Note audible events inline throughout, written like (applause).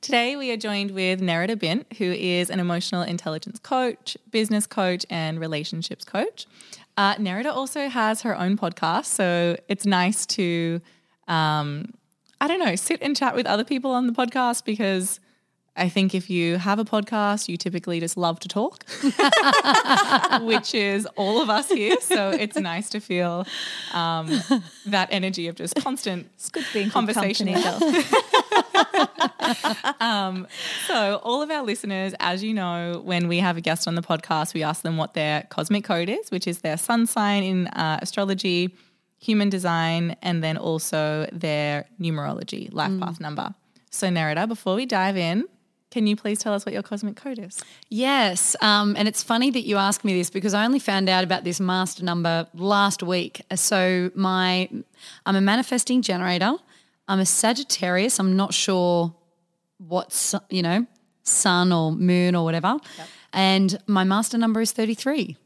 Today, we are joined with Nerida Bint, who is an emotional intelligence coach, business coach, and relationships coach. Uh, Nerida also has her own podcast, so it's nice to, um, I don't know, sit and chat with other people on the podcast because I think if you have a podcast, you typically just love to talk, (laughs) which is all of us here. So it's nice to feel um, that energy of just constant It's good being conversation. (laughs) um, so, all of our listeners, as you know, when we have a guest on the podcast, we ask them what their cosmic code is, which is their sun sign in uh, astrology, human design, and then also their numerology, life path number. So, Nerida, before we dive in, can you please tell us what your cosmic code is? Yes, um, and it's funny that you ask me this because I only found out about this master number last week. So my, I'm a manifesting generator. I'm a Sagittarius. I'm not sure what you know, sun or moon or whatever. And my master number is 33.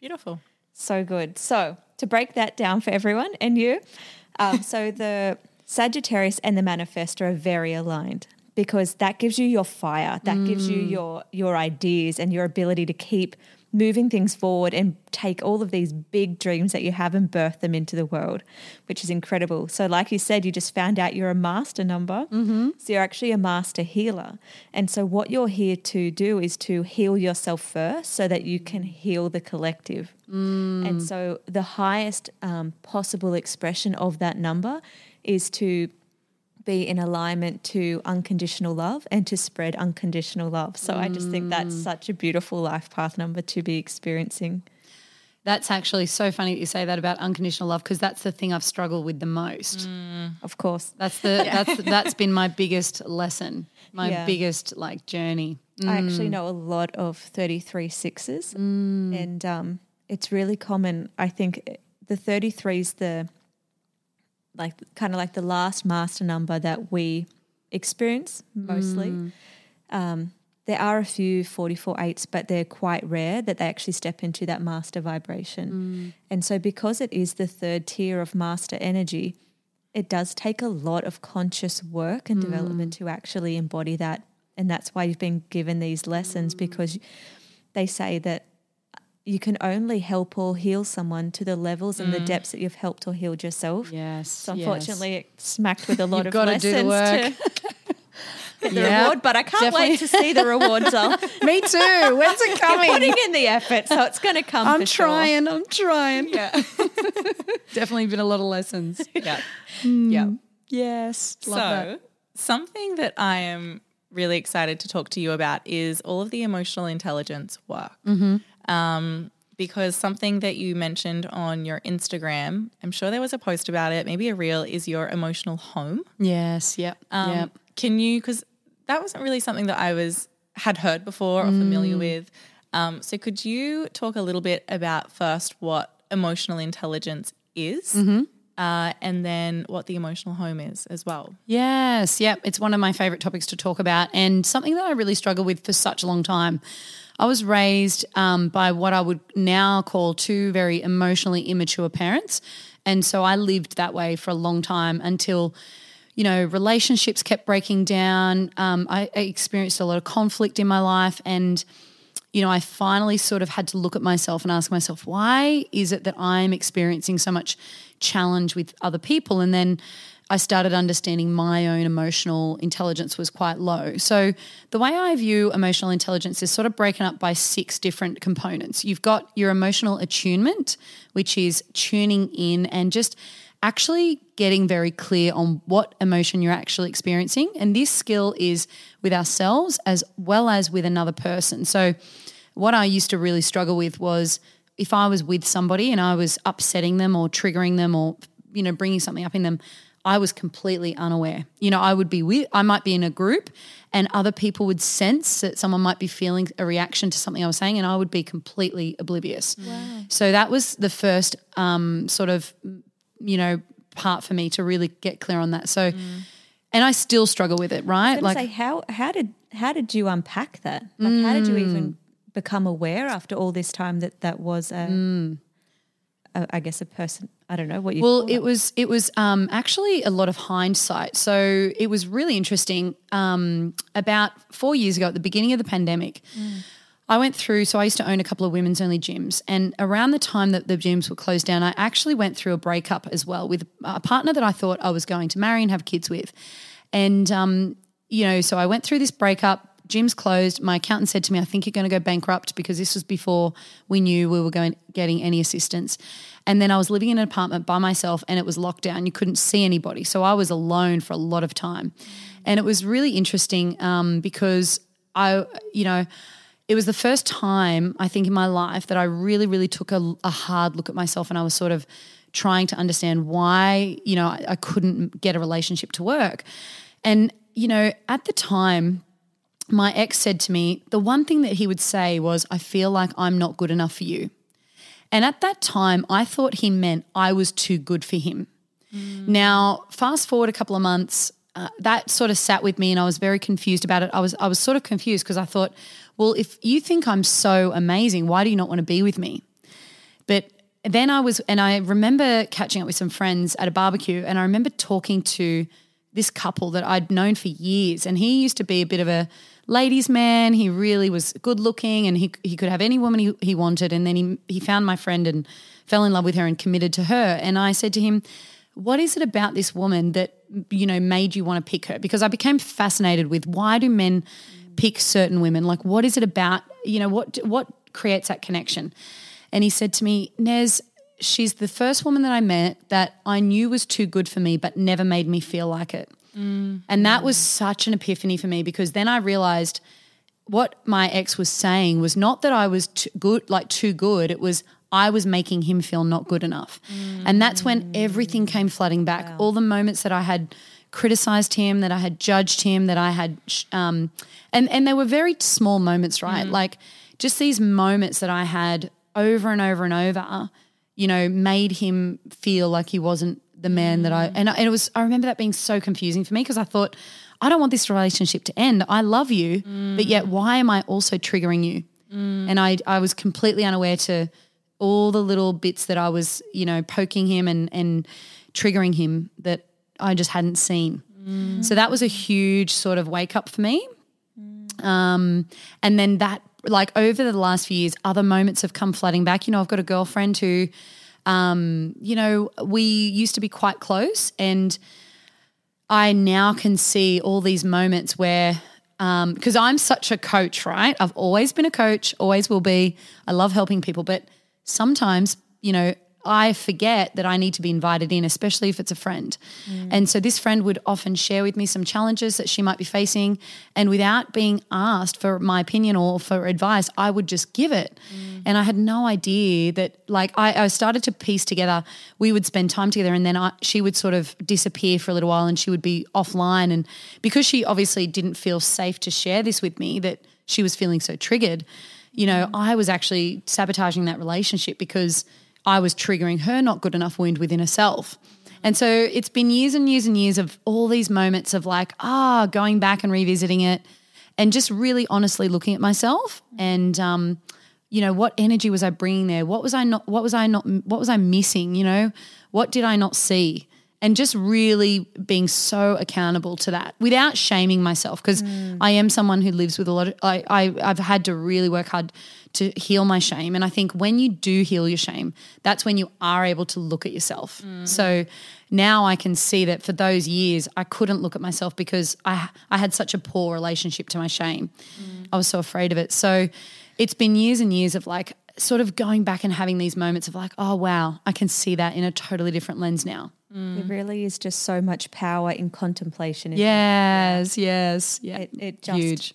Beautiful. So good. So, to break that down for everyone and you, um, so the Sagittarius and the manifest are very aligned because that gives you your fire, that gives you your your ideas and your ability to keep moving things forward and take all of these big dreams that you have and birth them into the world, which is incredible. So, like you said, you just found out you're a master number. Mm-hmm. So, you're actually a master healer. And so, what you're here to do is to heal yourself first so that you can heal the collective. And so, the highest um, possible expression of that number is to be in alignment to unconditional love and to spread unconditional love. So I just think that's mm. such a beautiful life path number to be experiencing. That's actually so funny that you say that about unconditional love because that's the thing I've struggled with the most. Mm. Of course. That's the (laughs) that's that's been my biggest lesson, my Yeah. biggest like journey. I actually mm. know a lot of 33 sixes and um, it's really common. I think eh, the 33 is the like kind of like the last master number that we experience mostly. Mm. Um, there are a few 44 eights, but they're quite rare that they actually step into that master vibration. Mm. And so, because it is the third tier of master energy, it does take a lot of conscious work and development mm. to actually embody that. And that's why you've been given these lessons because they say that you can only help or heal someone to the levels and the mm. depths that you've helped or healed yourself. Yes. So unfortunately, it's smacked with a (laughs) lot You've of lessons do the work. to (laughs) get the Yeah, reward. But I can't wait to see the rewards. Al. (laughs) Me too. When's it You're coming? putting in the effort, so it's going to come. I'm for sure. trying. I'm trying. Yeah. Definitely been a lot of lessons. yeah. Mm. Yeah. Yes. Love so, that. something that I am really excited to talk to you about is all of the emotional intelligence work. Mm-hmm. Um, because something that you mentioned on your Instagram, I'm sure there was a post about it, maybe a reel, is your emotional home. Yes. Yep. Um, yep. Can you, because that wasn't really something that I was had heard before or familiar with. Um, so could you talk a little bit about first what emotional intelligence is, uh, and then what the emotional home is as well? Yes, yep. It's one of my favorite topics to talk about and something that I really struggled with for such a long time. I was raised um, by what I would now call two very emotionally immature parents. And so I lived that way for a long time until, you know, relationships kept breaking down. Um, I, I experienced a lot of conflict in my life. And, you know, I finally sort of had to look at myself and ask myself, why is it that I'm experiencing so much challenge with other people? And then I started understanding my own emotional intelligence was quite low. So, the way I view emotional intelligence is sort of broken up by six different components. You've got your emotional attunement, which is tuning in and just actually getting very clear on what emotion you're actually experiencing. And this skill is with ourselves as well as with another person. So, what I used to really struggle with was if I was with somebody and I was upsetting them or triggering them or you know bringing something up in them I was completely unaware. You know, I would be with, I might be in a group and other people would sense that someone might be feeling a reaction to something I was saying and I would be completely oblivious. Wow. So that was the first um, sort of, you know, part for me to really get clear on that. So, mm. and I still struggle with it, right? like, say, how, how did, how did you unpack that? Like, mm. how did you even become aware after all this time that that was a, mm. A I guess, a person, I don't know what you. Well, it was it was um, actually a lot of hindsight. So it was really interesting. Um, about four years ago, at the beginning of the pandemic, mm. I went through. So I used to own a couple of women's only gyms, and around the time that the gyms were closed down, I actually went through a breakup as well with a partner that I thought I was going to marry and have kids with, and um, you know, so I went through this breakup gym's closed. My accountant said to me, I think you're going to go bankrupt because this was before we knew we were going getting any assistance. And then I was living in an apartment by myself and it was locked down. You couldn't see anybody. So I was alone for a lot of time. And it was really interesting um, because I, you know, it was the first time I think in my life that I really, really took a, a hard look at myself and I was sort of trying to understand why, you know, I, I couldn't get a relationship to work. And, you know, at the time, my ex said to me, the one thing that he would say was, I feel like I'm not good enough for you. And at that time, I thought he meant I was too good for him. Mm. Now, fast forward a couple of months, uh, that sort of sat with me and I was very confused about it. I was I was sort of confused because I thought, well, if you think I'm so amazing, why do you not want to be with me? But then I was and I remember catching up with some friends at a barbecue and I remember talking to this couple that I'd known for years and he used to be a bit of a ladies' man. He really was good looking and he, he could have any woman he, he wanted. And then he, he found my friend and fell in love with her and committed to her. And I said to him, What is it about this woman that, you know, made you want to pick her? Because I became fascinated with why do men pick certain women? Like, what is it about, you know, what, what creates that connection? And he said to me, Nez, she's the first woman that I met that I knew was too good for me, but never made me feel like it. Mm. And that was such an epiphany for me because then I realized what my ex was saying was not that I was too good, like too good. It was I was making him feel not good enough. Mm. And that's when everything came flooding back. Wow. All the moments that I had criticized him, that I had judged him, that I had, um, and, and they were very small moments, right? Mm. Like just these moments that I had over and over and over, you know, made him feel like he wasn't the man that I and, and it was I remember that being so confusing for me because I thought I don't want this relationship to end. I love you, mm. but yet why am I also triggering you? Mm. And I I was completely unaware to all the little bits that I was, you know, poking him and and triggering him that I just hadn't seen. Mm. So that was a huge sort of wake up for me. Um, and then that like over the last few years, other moments have come flooding back. You know, I've got a girlfriend who um, you know, we used to be quite close, and I now can see all these moments where, because um, I'm such a coach, right? I've always been a coach, always will be. I love helping people, but sometimes, you know, I forget that I need to be invited in, especially if it's a friend. Mm. And so this friend would often share with me some challenges that she might be facing. And without being asked for my opinion or for advice, I would just give it. Mm. And I had no idea that, like, I, I, started to piece together, we would spend time together and then I, she would sort of disappear for a little while and she would be offline. And because she obviously didn't feel safe to share this with me, that she was feeling so triggered, you know, mm. I was actually sabotaging that relationship because – I was triggering her not good enough wound within herself. And so it's been years and years and years of all these moments of like, ah, going back and revisiting it and just really honestly looking at myself and, um, you know, what energy was I bringing there? What was I not, what was I not, what was I missing? You know, what did I not see? And just really being so accountable to that without shaming myself because mm. I am someone who lives with a lot of I, I I've had to really work hard to heal my shame. And I think when you do heal your shame that's when you are able to look at yourself. Mm. So now I can see that for those years I couldn't look at myself because I I had such a poor relationship to my shame. Mm. I was so afraid of it. So it's been years and years of like sort of going back and having these moments of like oh wow I can see that in a totally different lens now mm. There really is just so much power in contemplation. isn't Yes, yes, yeah. It, it just Huge.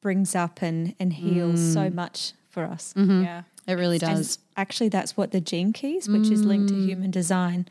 brings up and, and heals so mm. much for us. Mm-hmm. Yeah. It really And does. actually, that's what the gene keys, which is linked to mm. human design,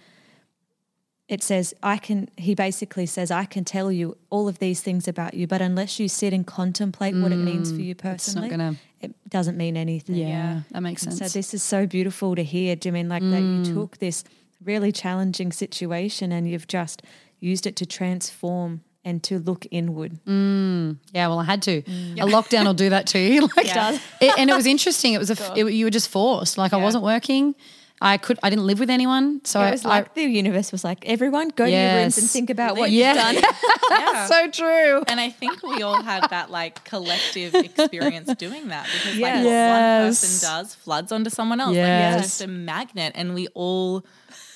it says, I can, he basically says, I can tell you all of these things about you, but unless you sit and contemplate what it means for mm, you It's not personally, gonna. it doesn't mean anything. Yeah, that makes And sense. So this is so beautiful to hear, Jimin, like that you mm. took this really challenging situation and you've just used it to transform and to look inward. Mm, yeah, well, I had to. A lockdown will do that to you. (laughs) Like, Yeah. it, and it was interesting. It was a. It, you were just forced. Like I wasn't working. I could. I didn't live with anyone. So it I was I- like the universe was like, everyone go to your rooms and think about what Yeah. you've done. (laughs) Yeah. so true. And I think we all had that like collective experience doing that because like Yes. what one person does floods onto someone else. Like Yes. it's just a magnet and we all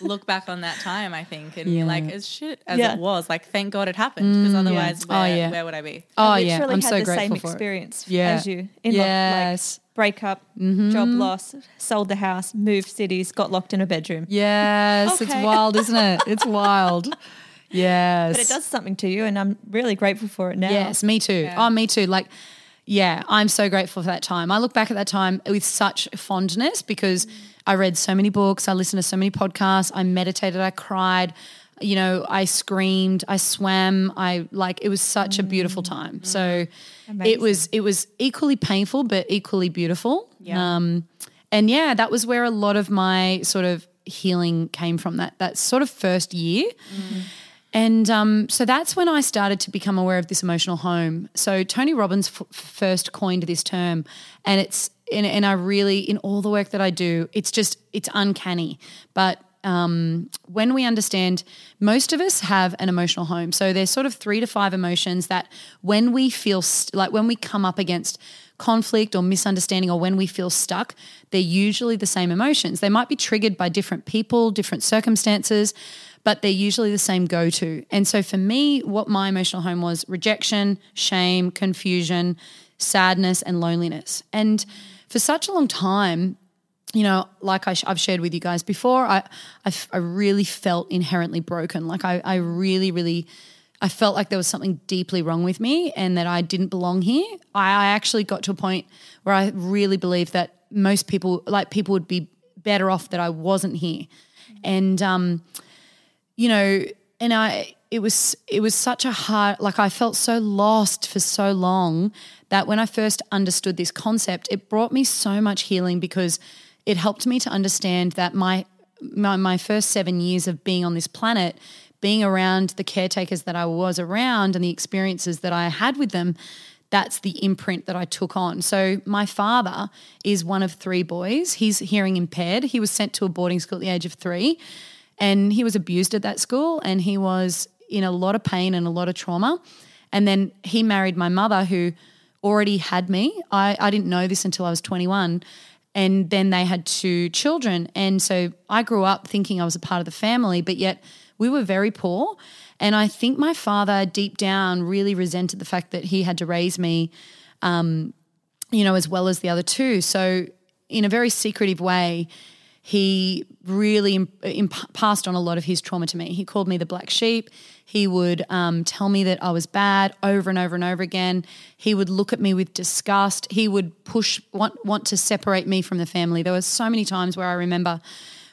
look back on that time, I think, and be like, as shit as Yeah. it was, like thank God it happened because mm, otherwise Oh, where, yeah. where would I be? Oh I yeah, literally I'm had so the grateful same for it. experience Yeah. as you. In Yes. like breakup, job mm-hmm. loss, sold the house, moved cities, got locked in a bedroom. Yes, it's wild, isn't it? (laughs) It's wild. Yes, But it does something to you, and I'm really grateful for it now. Yes, me too. Yeah. Oh, me too. Like, yeah, I'm so grateful for that time. I look back at that time with such fondness because mm. I read so many books, I listened to so many podcasts, I meditated, I cried, you know, I screamed, I swam, I like it was such a beautiful time. So it was it was equally painful but equally beautiful. Yeah. Um and yeah, that was where a lot of my sort of healing came from that that sort of first year. And um, so that's when I started to become aware of this emotional home. So Tony Robbins f- first coined this term, and it's and, and I really in all the work that I do, it's just it's uncanny. But um, when we understand, most of us have an emotional home. So there's sort of three to five emotions that when we feel st- like when we come up against conflict or misunderstanding or when we feel stuck, they're usually the same emotions. They might be triggered by different people, different circumstances, but they're usually the same go to. And so for me, what my emotional home was rejection, shame, confusion, sadness, and loneliness. And for such a long time, you know, like I I've shared with you guys before, I, I, f- I really felt inherently broken. Like I, I really, really, I felt like there was something deeply wrong with me and that I didn't belong here. I, I actually got to a point where I really believed that most people, like people would be better off that I wasn't here. And, um, you know, and I it was it was such a hard like I felt so lost for so long that when I first understood this concept, it brought me so much healing because it helped me to understand that my my, my first seven years of being on this planet, being around the caretakers that I was around and the experiences that I had with them, that's the imprint that I took on. So my father is one of three boys. He's hearing impaired. He was sent to a boarding school at the age of three and he was abused at that school and he was in a lot of pain and a lot of trauma. And then he married my mother who already had me. I, I didn't know this until I was 21. And then they had two children. And so I grew up thinking I was a part of the family, but yet we were very poor. And I think my father, deep down, really resented the fact that he had to raise me, um, you know, as well as the other two. So, in a very secretive way, he really imp- passed on a lot of his trauma to me. He called me the black sheep. He would um, tell me that I was bad over and over and over again. He would look at me with disgust. He would push, want, want to separate me from the family. There were so many times where I remember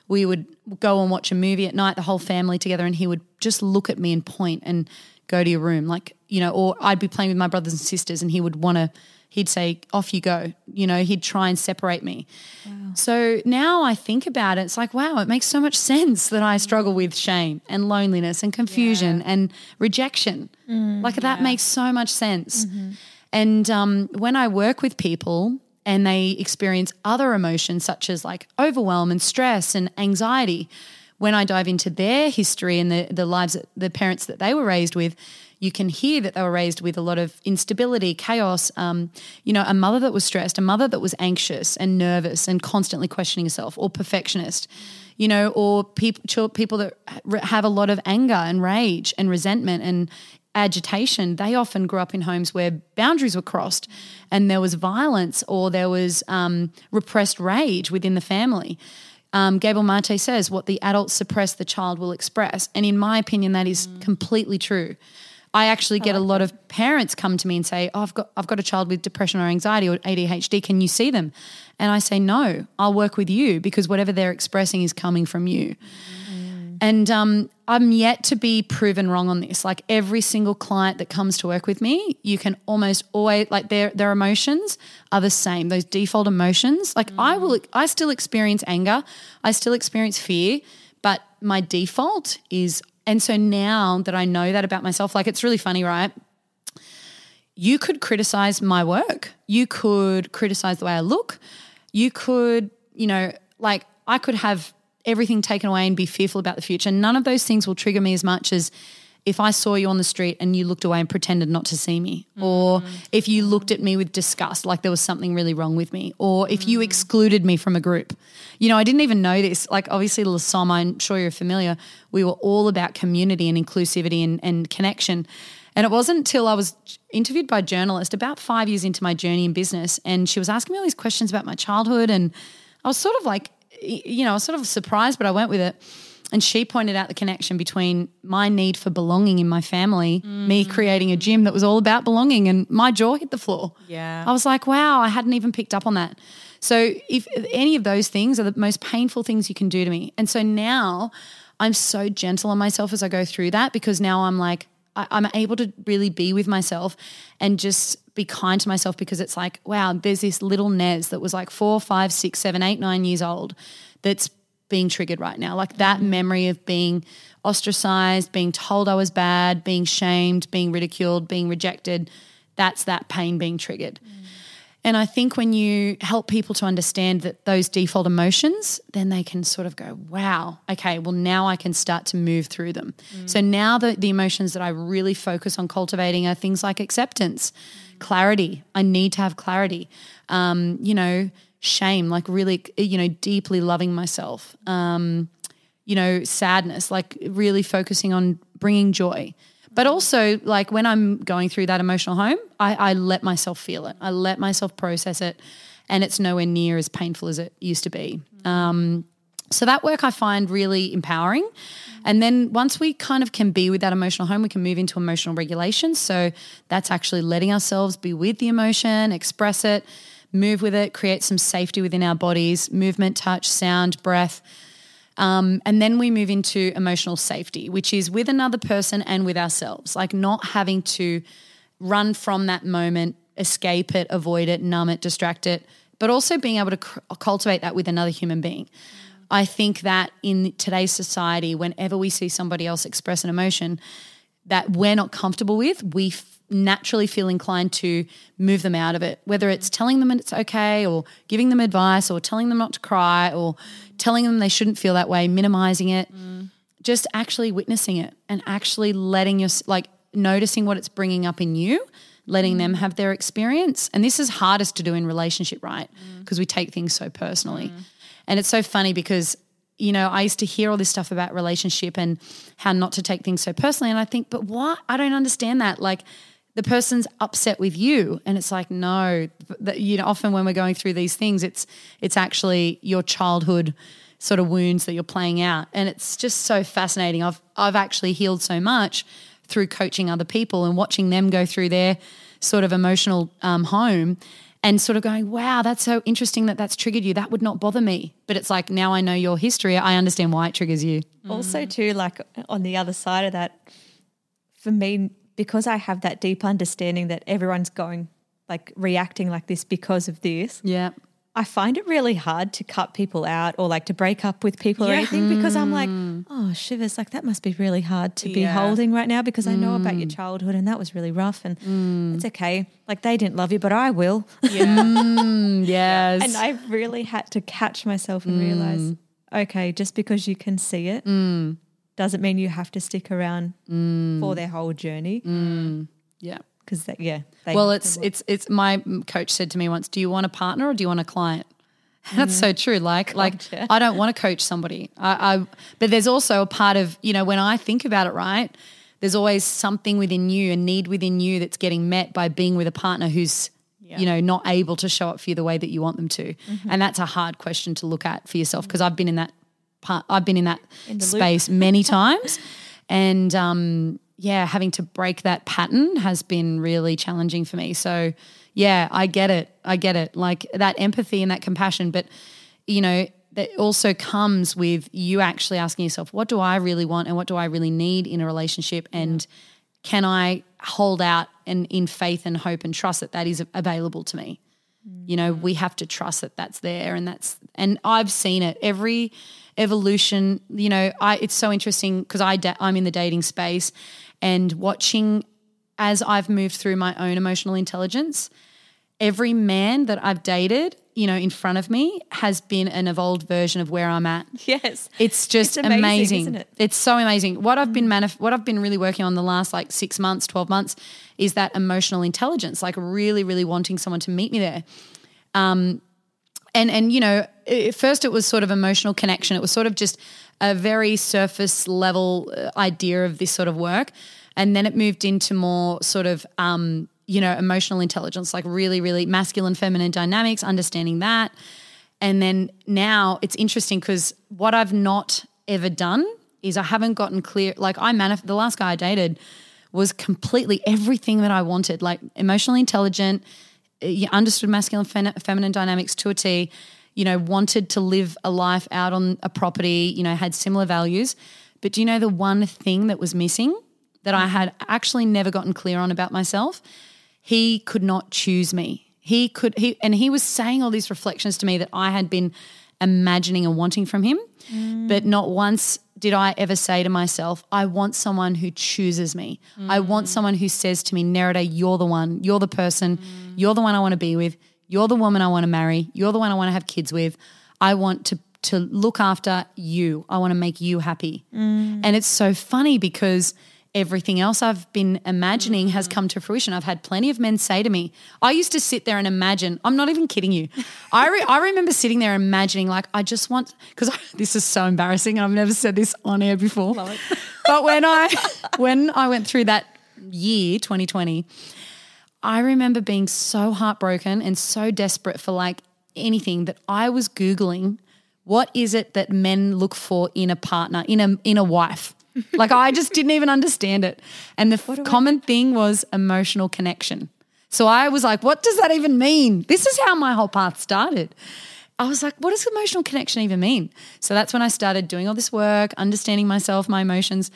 we would go and watch a movie at night, the whole family together, and he would just look at me and point and go to your room. Like, you know, or I'd be playing with my brothers and sisters and he would want to, he'd say, off you go. You know, he'd try and separate me. So now I think about it, it's like, wow, it makes so much (laughs) sense that I struggle with shame and loneliness and confusion and rejection. like that makes so much sense. And um, when I work with people and they experience other emotions such as like overwhelm and stress and anxiety, when I dive into their history and the, the lives, that, the parents that they were raised with, you can hear that they were raised with a lot of instability, chaos. Um, you know, a mother that was stressed, a mother that was anxious and nervous and constantly questioning herself, or perfectionist. You know, or people people that have a lot of anger and rage and resentment and agitation. They often grew up in homes where boundaries were crossed, and there was violence or there was um, repressed rage within the family. Um, Gabor Mate says, "What the adults suppress, the child will express," and in my opinion, that is completely true. I actually get like a lot that. of parents come to me and say, oh, I've got I've got a child with depression or anxiety or ADHD. Can you see them? And I say, No, I'll work with you because whatever they're expressing is coming from you. Mm. And um, I'm yet to be proven wrong on this. Like every single client that comes to work with me, you can almost always like their their emotions are the same. Those default emotions. Like mm. I will I still experience anger, I still experience fear, but my default is and so now that I know that about myself, like it's really funny, right? You could criticize my work. You could criticize the way I look. You could, you know, like I could have everything taken away and be fearful about the future. None of those things will trigger me as much as if I saw you on the street and you looked away and pretended not to see me, mm. or if you looked at me with disgust, like there was something really wrong with me, or if mm. you excluded me from a group. You know, I didn't even know this. Like, obviously, La Somme, I'm sure you're familiar, we were all about community and inclusivity and, and connection. And it wasn't until I was interviewed by a journalist about five years into my journey in business, and she was asking me all these questions about my childhood, and I was sort of like, you know, I was sort of surprised, but I went with it and she pointed out the connection between my need for belonging in my family, mm. me creating a gym that was all about belonging, and my jaw hit the floor. Yeah. I was like, wow, I hadn't even picked up on that. So, if any of those things are the most painful things you can do to me. And so now I'm so gentle on myself as I go through that because now I'm like, I, I'm able to really be with myself and just be kind to myself because it's like, wow, there's this little Nez that was like four, five, six, seven, eight, nine years old that's being triggered right now. Like that memory of being ostracized, being told I was bad, being shamed, being ridiculed, being rejected. That's that pain being triggered. Mm. And I think when you help people to understand that those default emotions, then they can sort of go, wow, okay, well, now I can start to move through them. Mm. So now the, the emotions that I really focus on cultivating are things like acceptance, mm. clarity. I need to have clarity. Um, you know, shame, like really, you know, deeply loving myself. Um, you know, sadness, like really focusing on bringing joy. But also, like when I'm going through that emotional home, I, I let myself feel it. I let myself process it, and it's nowhere near as painful as it used to be. Um, so that work I find really empowering. And then once we kind of can be with that emotional home, we can move into emotional regulation. So that's actually letting ourselves be with the emotion, express it, move with it, create some safety within our bodies, movement, touch, sound, breath. Um, and then we move into emotional safety, which is with another person and with ourselves, like not having to run from that moment, escape it, avoid it, numb it, distract it, but also being able to cultivate that with another human being. I think that in today's society, whenever we see somebody else express an emotion that we're not comfortable with, we naturally feel inclined to move them out of it, whether it's telling them it's okay or giving them advice or telling them not to cry or telling them they shouldn't feel that way, minimizing it, mm. just actually witnessing it and actually letting your, like, noticing what it's bringing up in you, letting mm. them have their experience. And this is hardest to do in relationship, right? Because mm. we take things so personally. And it's so funny because you know, I used to hear all this stuff about relationship and how not to take things so personally. And I think, but what? I don't understand that. Like, the person's upset with you and it's like no that, you know often when we're going through these things it's it's actually your childhood sort of wounds that you're playing out. And it's just so fascinating. I've i've actually healed so much through coaching other people and watching them go through their sort of emotional um, home and sort of going wow that's so interesting that that's triggered you. That would not bother me. But it's like now i know your history. I understand why it triggers you. Also too like on the other side of that for me because I have that deep understanding that everyone's going like reacting like this because of this. Yeah. I find it really hard to cut people out or like to break up with people yeah. or anything because I'm like, mm. oh, shivers, like that must be really hard to be holding right now because mm. I know about your mm. childhood and that was really rough and mm. it's okay. Like they didn't love you, but I will. Yeah. (laughs) mm, yes. And I really had to catch myself and realize okay, just because you can see it Mm. Doesn't mean you have to stick around mm. for their whole journey. Mm. Yeah. Because yeah, Well, it's it's it's my coach said to me once, "Do you want a partner or do you want a client?" (laughs) That's so mm. true. Like like I don't want to coach somebody. I, I but there's also a part of you know when I think about it, right? There's always something within you, a need within you that's getting met by being with a partner who's you know not able to show up for you the way that you want them to, mm-hmm. and that's a hard question to look at for yourself because I've been in that part. I've been in that loop. space many times, and um, yeah, having to break that pattern has been really challenging for me. So, yeah, I get it. I get it. Like that empathy and that compassion, but you know, that also comes with you actually asking yourself, what do I really want and what do I really need in a relationship and can I hold out and in faith and hope and trust that that is available to me? You know, we have to trust that that's there and that's and I've seen it every evolution, you know, I it's so interesting because I da- I'm in the dating space and watching as I've moved through my own emotional intelligence, every man that I've dated, you know, in front of me has been an evolved version of where I'm at. yes, It's just It's amazing, amazing. isn't it? It's so amazing. What I've been manif- what I've been really working on the last like 6 months, 12 months is that emotional intelligence, like really really wanting someone to meet me there. Um and and you know, at first it was sort of emotional connection. It was sort of just a very surface level uh, idea of this sort of work. And then it moved into more sort of um you know, emotional intelligence, like really, really masculine, feminine dynamics, understanding that. And then now it's interesting because what I've not ever done is I haven't gotten clear. Like I manif- the last guy I dated was completely everything that I wanted, like emotionally intelligent, understood masculine, fem- feminine dynamics to a T. You know, wanted to live a life out on a property. You know, had similar values. But do you know the one thing that was missing that I had actually never gotten clear on about myself? he could not choose me. He could he and he was saying all these reflections to me that I had been imagining and wanting from him. Mm. But not once did I ever say to myself, I want someone who chooses me. I want mm. someone who says to me, Nerida, you're the one, you're the person, mm. you're the one I want to be with, you're the woman I want to marry, you're the one I want to have kids with. I want to to look after you. I want to make you happy. Mm. And it's so funny because everything else I've been imagining has mm-hmm. come to fruition. I've had plenty of men say to me, I used to sit there and imagine, I'm not even kidding you. (laughs) I, re- I remember sitting there imagining, like, I just want, because this is so embarrassing. I've never said this on air before. (laughs) But when I, (laughs) when I went through that year, 2020, I remember being so heartbroken and so desperate for like anything that I was Googling what is it that men look for in a partner, in a in a wife? Like I just didn't even understand it. And the f- common thing was emotional connection. So I was like, what does that even mean? This is how my whole path started. I was like, what does emotional connection even mean? So that's when I started doing all this work, understanding myself, my emotions.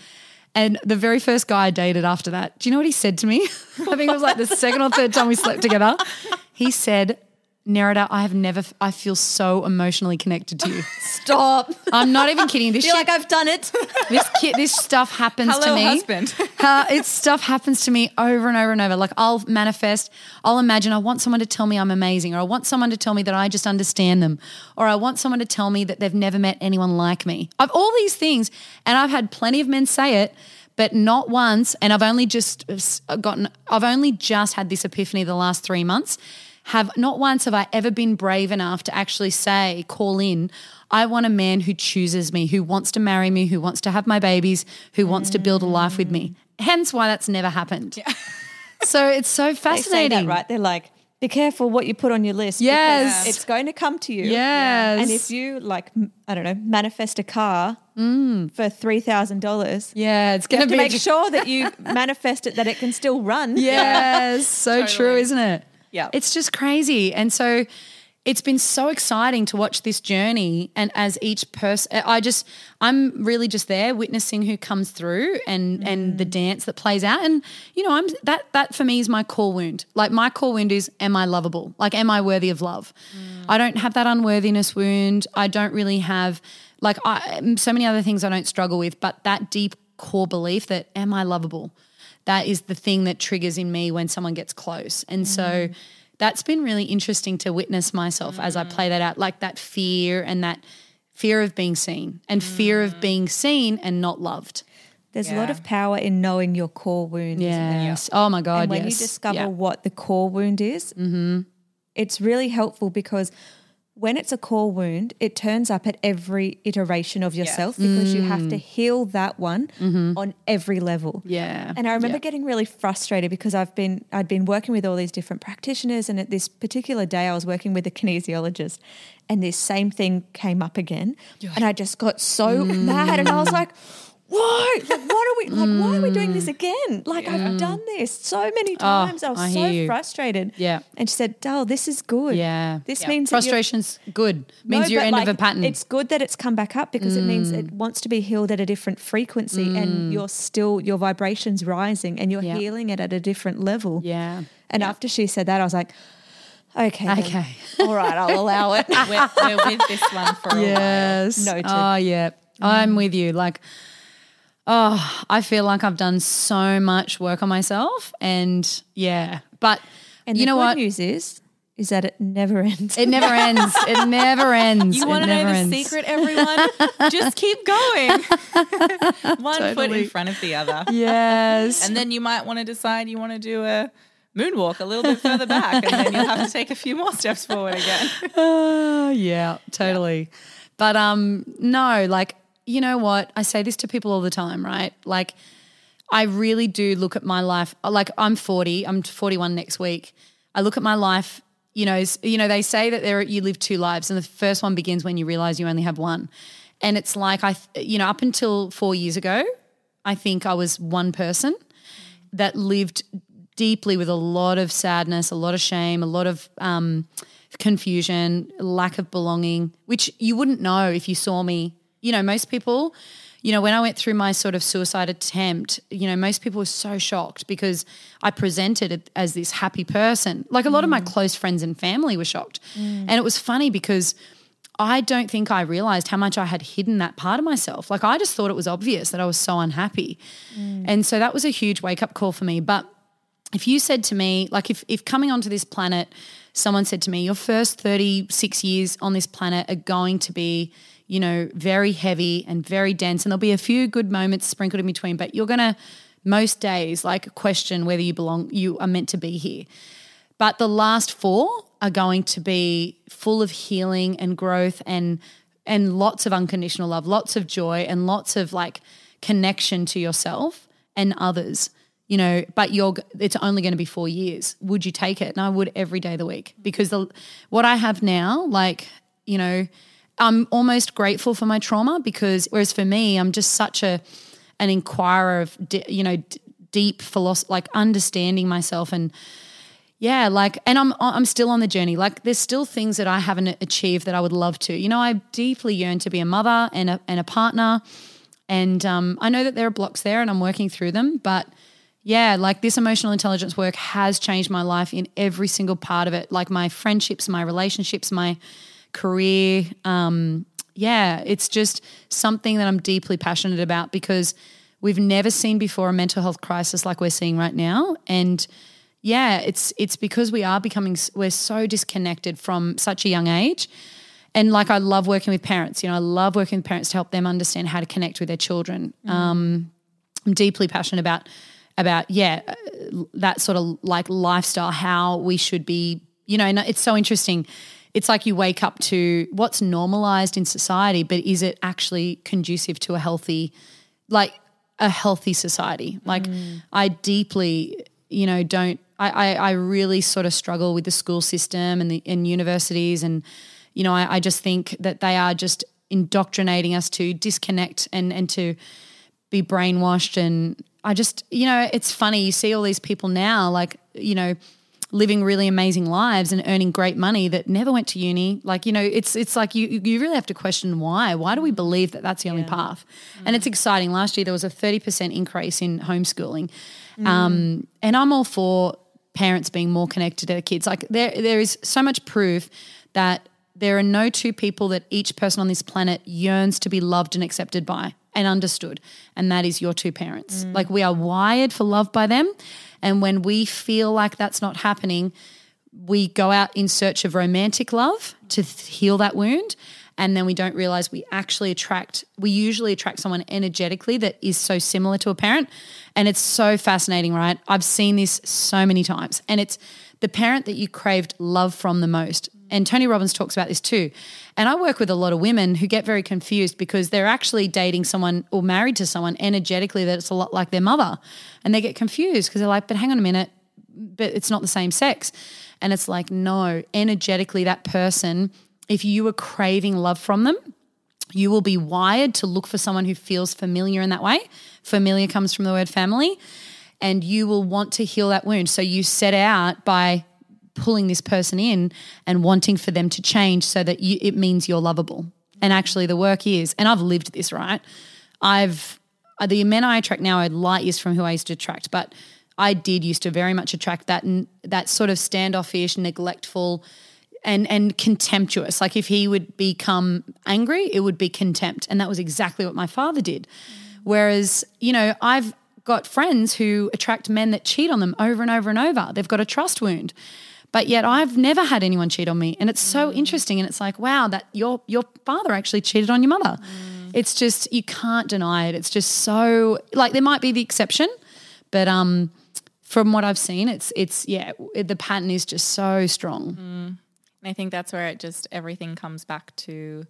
And the very first guy I dated after that, do you know what he said to me? (laughs) I think it was like the second or third time we slept together. He said, Nerida, I have never, I feel so emotionally connected to you. (laughs) stop. I'm not even kidding. This You're shit, like I've done it. (laughs) this kid, this stuff happens Hello, to me. husband. (laughs) Uh, it's stuff happens to me over and over and over. Like I'll manifest, I'll imagine I want someone to tell me I'm amazing, or I want someone to tell me that I just understand them, or I want someone to tell me that they've never met anyone like me. I've all these things, and I've had plenty of men say it, but not once. And I've only just uh, gotten, I've only just had this epiphany the last three months. Have not once have I ever been brave enough to actually say, call in, I want a man who chooses me, who wants to marry me, who wants to have my babies, who wants to build a life with me. Mm. Hence why that's never happened. Yeah. (laughs) So it's so fascinating. They that, right? They're like, be careful what you put on your list. Yes. it's going to come to you. Yes. And if you like, I don't know, manifest a car mm. for three thousand dollars, Yeah, it's going to make sure that you (laughs) manifest it that it can still run. Yes, (laughs) so true, isn't it? Yeah. It's just crazy. And so it's been so exciting to watch this journey and as each person I just I'm really just there witnessing who comes through and and mm. the dance that plays out and you know I'm that that for me is my core wound. Like my core wound is am I lovable? Like am I worthy of love? Mm. I don't have that unworthiness wound. I don't really have like I so many other things I don't struggle with, but that deep core belief that am I lovable? That is the thing that triggers in me when someone gets close. And so mm. that's been really interesting to witness myself as I mm. play that out, like that fear and that fear of being seen and fear Mm. of being seen and not loved. There's a lot of power in knowing your core wound. isn't? Yes. Oh my God. and when yes. you discover Yeah. what the core wound is, mm-hmm. it's really helpful because when it's a core wound, it turns up at every iteration of yourself because you have to mm. heal that one mm-hmm. on every level. Yeah. And I remember Yeah. getting really frustrated because I've been I'd been working with all these different practitioners and at this particular day I was working with a kinesiologist and this same thing came up again and I just got so mm. (laughs) mad and I was like why? Like, what are we like? Why are we doing this mm. again? Like, I've done this so many ah, times. I was I so you. frustrated. Yeah. And she said, Dal, this is good. Yeah. This Yeah. means Frustration's good. Means no, you're end like, of a pattern. It's good that it's come back up because it means it mm. wants to be healed at a different frequency and mm. you're still, your vibration's rising and you're Yeah. healing it at a different level. yeah. And after she said that, I was like, okay. then. Okay. (laughs) All right, I'll allow it. (laughs) We're, we're with this one for a while. Yes. Noted. Oh yeah. I'm with you. Like, oh, I feel like I've done so much work on myself, and yeah, but And you the know good what? news is, is that it never ends. It never (laughs) ends. It never ends. You It want to know never the ends. secret, everyone? Just keep going. (laughs) One foot in front of the other. Yes. And then you might want to decide you want to do a moonwalk a little bit further back, and then you'll have to take a few more steps forward again. Oh, (laughs) yeah, totally. But um no, like you know what? I say this to people all the time, right? Like I really do look at my life like I'm 40, I'm 41 next week. I look at my life, you know, you know they say that there you live two lives and the first one begins when you realize you only have one. And it's like I you know, up until 4 years ago, I think I was one person that lived deeply with a lot of sadness, a lot of shame, a lot of um, confusion, lack of belonging, which you wouldn't know if you saw me. You know, most people, you know, when I went through my sort of suicide attempt, you know, most people were so shocked because I presented as this happy person. Like a lot of my mm. close friends and family were shocked. Mm. And it was funny because I don't think I realized how much I had hidden that part of myself. Like I just thought it was obvious that I was so unhappy. Mm. And so that was a huge wake up call for me. But if you said to me, like if, if coming onto this planet, someone said to me, your first 36 years on this planet are going to be, you know, very heavy and very dense, and there'll be a few good moments sprinkled in between, but you're going to, most days, like question whether you belong, you are meant to be here. But the last four are going to be full of healing and growth and and lots of unconditional love, lots of joy and lots of like connection to yourself and others. You know, but you're it's only going to be 4 years. Would you take it? And I would every day of the week because the what I have now like, you know, I'm almost grateful for my trauma because whereas for me, I'm just such a an inquirer of you know d- deep philosophy, like understanding myself and yeah, like, and I'm I'm still on the journey. Like, there's still things that I haven't achieved that I would love to. You know, I deeply yearn to be a mother and a and a partner, and um, I know that there are blocks there, and I'm working through them. But yeah, like this emotional intelligence work has changed my life in every single part of it. Like my friendships, my relationships, my career. Um, yeah, it's just something that I'm deeply passionate about because we've never seen before a mental health crisis like we're seeing right now, and yeah, it's it's because we are becoming we're so disconnected from such a young age. And like I love working with parents, you know, I love working with parents to help them understand how to connect with their children. Um, I'm deeply passionate about about yeah, uh, that sort of like lifestyle how we should be, you know, and it's so interesting. It's like you wake up to what's normalized in society, but is it actually conducive to a healthy like a healthy society? Like mm. I deeply you know, don't I, I, I really sort of struggle with the school system and the and universities and you know, I, I just think that they are just indoctrinating us to disconnect and and to be brainwashed and I just you know, it's funny, you see all these people now like, you know, living really amazing lives and earning great money that never went to uni. Like, you know, it's it's like you you really have to question why. Why do we believe that that's the only path? And it's exciting. Last year there was a 30% increase in homeschooling. Um, and I'm all for parents being more connected to their kids. Like there there is so much proof that there are no two people that each person on this planet yearns to be loved and accepted by and understood. And that is your two parents. Like we are wired for love by them. And when we feel like that's not happening, we go out in search of romantic love to heal that wound. And then we don't realize we actually attract, we usually attract someone energetically that is so similar to a parent. And it's so fascinating, right? I've seen this so many times. And it's the parent that you craved love from the most. And Tony Robbins talks about this too. And I work with a lot of women who get very confused because they're actually dating someone or married to someone energetically that's a lot like their mother. And they get confused because they're like, but hang on a minute, but it's not the same sex. And it's like, no, energetically, that person, if you were craving love from them, you will be wired to look for someone who feels familiar in that way. Familiar comes from the word family. And you will want to heal that wound. So you set out by pulling this person in and wanting for them to change so that you, it means you're lovable. And actually, the work is, and I've lived this, right? I've, uh, the men I attract now are light years from who I used to attract, but I did used to very much attract that that sort of standoffish, neglectful, and and contemptuous. Like if he would become angry, it would be contempt, and that was exactly what my father did. Whereas you know I've got friends who attract men that cheat on them over and over and over. They've got a trust wound. But yet I've never had anyone cheat on me. And it's so mm. interesting. And it's like, wow, that your your father actually cheated on your mother. Mm. It's just you can't deny it. It's just so like there might be the exception, but um from what I've seen, it's it's yeah, it, the pattern is just so strong. Mm. And I think that's where it just everything comes back to,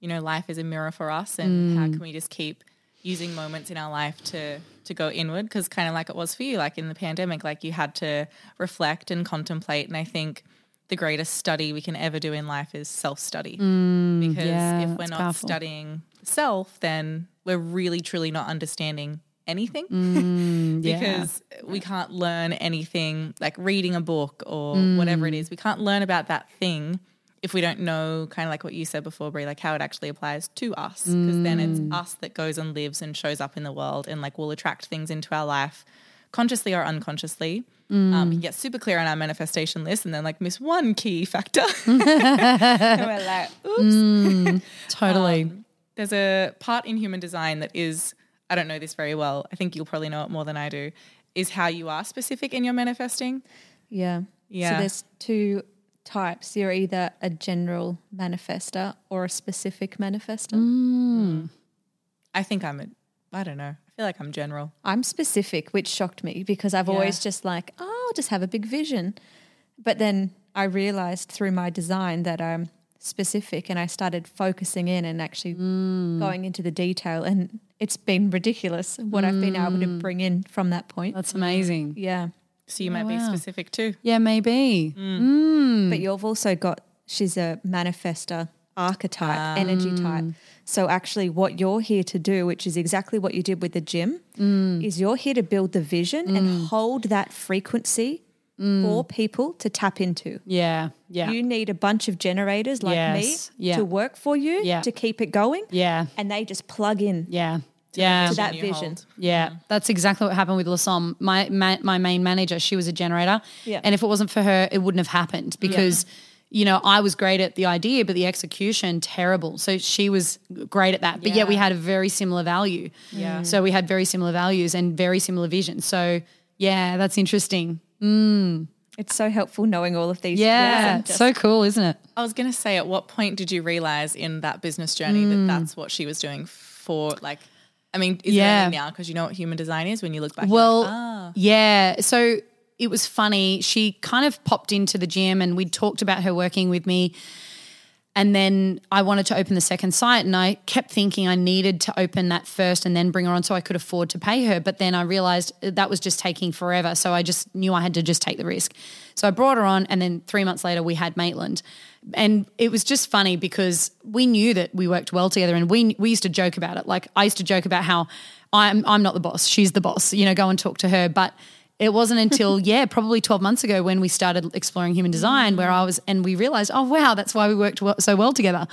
you know, life is a mirror for us, and how can we just keep using moments in our life to to go inward? Because kind of like it was for you, like in the pandemic, like you had to reflect and contemplate. And I think the greatest study we can ever do in life is self study, because yeah, if we're not powerful. studying self, then we're really truly not understanding anything (laughs) yeah. because we can't learn anything like reading a book or whatever it Mm. We can't learn about that thing if we don't know kind of like what you said before, Brea, like how it actually applies to us. Because then it's Mm. us that goes and lives and shows up in the world and like will attract things into our life consciously or unconsciously. Mm. Um, we get super clear on our manifestation list and then like miss one key factor. (laughs) and we're like, oops. (laughs) totally. Um, there's a part in human design that is, I don't know this very well. I think you'll probably know it more than I do, is how you are specific in your manifesting. Yeah. Yeah. So there's two types. You're either a general manifester or a specific manifester. Mm. I think I'm a, I don't know. I feel like I'm general. I'm specific, which shocked me because I've always just like, oh, I'll just have a big vision. But then I realized through my design that I'm specific and I started focusing in and actually mm. going into the detail. And it's been ridiculous what I've been able to mm. bring in from that point. That's amazing. Yeah. So you oh, might be specific too. Yeah, maybe. Mm. Mm. But you've also got, she's a manifester archetype, ah. energy type. So actually, what you're here to do, which is exactly what you did with the gym, mm. is you're here to build the vision and hold that frequency for people to tap into. Yeah, yeah, You need a bunch of generators like Yes, me yeah. to work for you Yeah. to keep it going. yeah, And they just plug in yeah, yeah. to that vision. hold. Yeah, mm-hmm. that's exactly what happened with Lasom. My, my my main manager, she was a generator, Yeah. and if it wasn't for her, it wouldn't have happened because you know I was great at the idea, but the execution terrible. So she was great at that, but yet we had a very similar value. Yeah. Mm-hmm. So we had very similar values and very similar vision. So yeah, that's interesting. Mm. It's so helpful knowing all of these. Yeah, just- so cool, isn't it? I was going to say, at what point did you realize in that business journey that mm. that's what she was doing for, like, I mean, is Yeah. it now because you know what human design is when you look back? Well, like, ah. yeah. So it was funny. She kind of popped into the gym and we'd talked about her working with me. And then I wanted to open the second site, and I kept thinking I needed to open that first and then bring her on so I could afford to pay her. But then I realized that was just taking forever. So I just knew I had to just take the risk. So I brought her on, and then three months later, we had Maitland. And it was just funny because we knew that we worked well together, and we we used to joke about it. Like I used to joke about how I'm I'm not the boss, she's the boss. You know, go and talk to her. But it wasn't until (laughs) yeah, probably twelve months ago when we started exploring human design, where I was, and we realized, oh wow, that's why we worked well, so well together.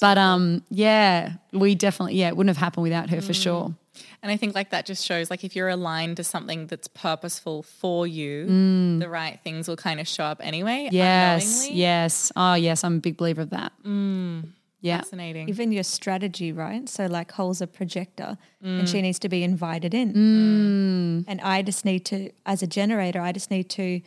But um, yeah, we definitely yeah, it wouldn't have happened without her for sure. Mm. And I think like that just shows like if you're aligned to something that's purposeful for you, mm. the right things will kind of show up anyway. Yes, yes, oh yes, I'm a big believer of that. Mm. Yeah, Fascinating. even your strategy, right? So like Hol's a projector and she mm. needs to be invited in. Mm. Mm. And I just need to, as a generator, I just need to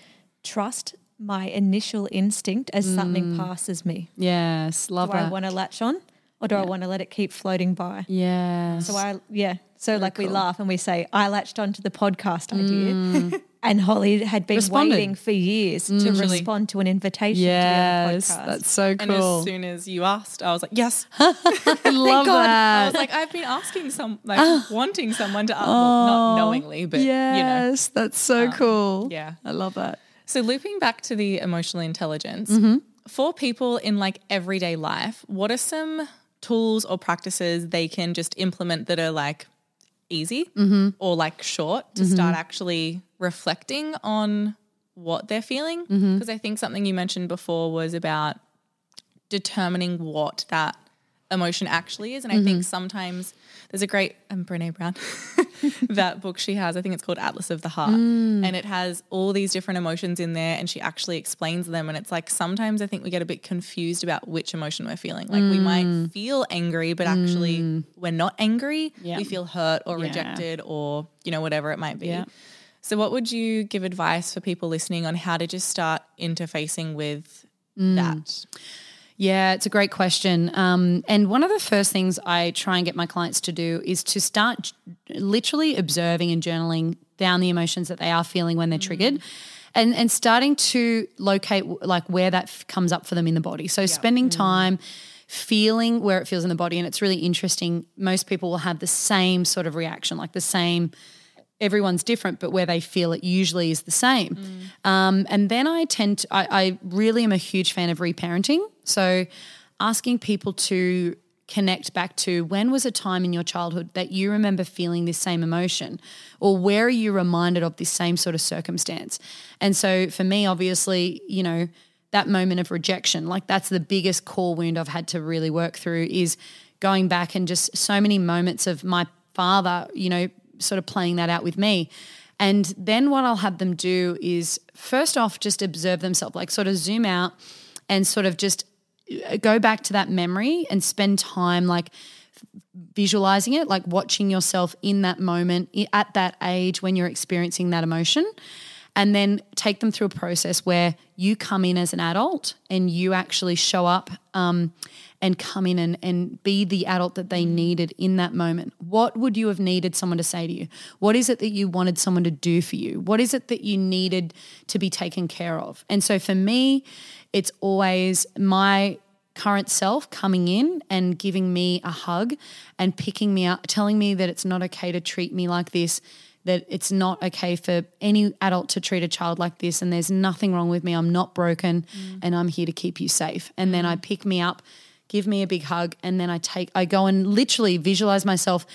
trust my initial instinct as something passes me. yes, love Do I want to latch on or do I want to let it keep floating by? Yeah. So I yeah. So like we laugh and we say I latched onto the podcast idea, and Holly had been Responded. waiting for years to respond to an invitation yes, to be on the podcast. that's so And cool. as soon as you asked, I was like, yes. (laughs) I love God. I was like, I've been asking some, like, wanting someone to ask, well, not knowingly, but you know. yes, that's so cool. yeah. I love that. So looping back to the emotional intelligence, Mm-hmm. for people in like everyday life, what are some tools or practices they can just implement that are like easy Mm-hmm. or like short to start actually reflecting on what they're feeling? Because Mm-hmm. I think something you mentioned before was about determining what that emotion actually is. And I Mm-hmm. think sometimes there's a great um, Brene Brown, (laughs) that (laughs) book she has, I think it's called Atlas of the Heart. Mm. And it has all these different emotions in there and she actually explains them. And it's like sometimes I think we get a bit confused about which emotion we're feeling. Like we Mm. might feel angry, but actually we're not angry. Yeah. We feel hurt or Yeah. rejected or, you know, whatever it might be. Yeah. So, what would you give advice for people listening on how to just start interfacing with Mm. that? Yeah, it's a great question. Um, and one of the first things I try and get my clients to do is to start literally observing and journaling down the emotions that they are feeling when they're triggered. And, and starting to locate like where that f- comes up for them in the body. So spending time feeling where it feels in the body. And it's really interesting. Most people will have the same sort of reaction, like the same everyone's different, but where they feel it usually is the same. Um, and then I tend to, I, I really am a huge fan of reparenting. So asking people to connect back to when was a time in your childhood that you remember feeling this same emotion or where are you reminded of this same sort of circumstance and so for me obviously you know that moment of rejection like that's the biggest core wound i've had to really work through is going back and just so many moments of my father you know sort of playing that out with me and then what i'll have them do is first off just observe themselves like sort of zoom out and sort of just uh, go back to that memory and spend time like visualizing it, like watching yourself in that moment at that age when you're experiencing that emotion. And then take them through a process where you come in as an adult and you actually show up um, and come in and, and be the adult that they needed in that moment. What would you have needed someone to say to you? What is it that you wanted someone to do for you? What is it that you needed to be taken care of? And so for me, it's always my current self coming in and giving me a hug and picking me up, telling me that it's not okay to treat me like this, that it's not okay for any adult to treat a child like this, and there's nothing wrong with me. I'm not broken, mm. and I'm here to keep you safe. And then mm. I pick me up, give me a big hug, and then I take, I go and literally visualize myself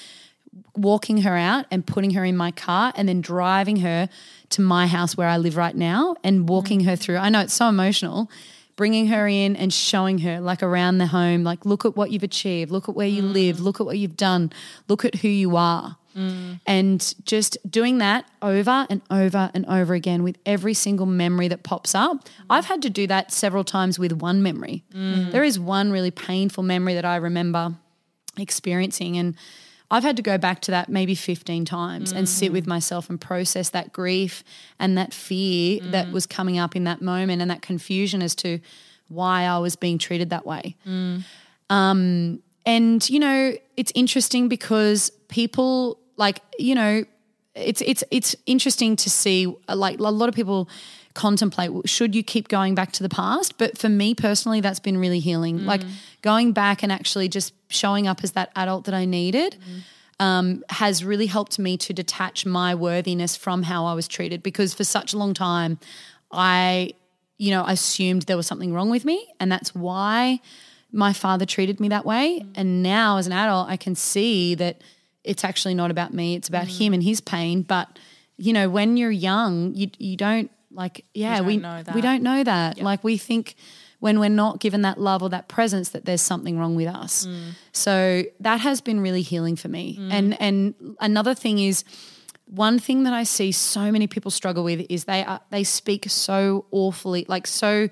walking her out and putting her in my car and then driving her to my house where I live right now and walking her through. I know it's so emotional. Bringing her in and showing her like around the home, like, look at what you've achieved, look at where you mm. live, look at what you've done, look at who you are. And just doing that over and over and over again with every single memory that pops up. I've had to do that several times with one memory. There is one really painful memory that I remember experiencing and I've had to go back to that maybe 15 times and sit with myself and process that grief and that fear that was coming up in that moment and that confusion as to why I was being treated that way. Um, and you know, it's interesting because people like, you know, it's it's it's interesting to see uh, like a lot of people contemplate should you keep going back to the past? But for me personally that's been really healing. Like going back and actually just showing up as that adult that i needed um, has really helped me to detach my worthiness from how i was treated because for such a long time i you know assumed there was something wrong with me and that's why my father treated me that way. And now as an adult i can see that it's actually not about me it's about mm. him and his pain. But you know when you're young you you don't like yeah don't we know that. we don't know that. Like we think when we're not given that love or that presence that there's something wrong with us. Mm. So that has been really healing for me. Mm. And and another thing is one thing that I see so many people struggle with is they are, they speak so awfully, like so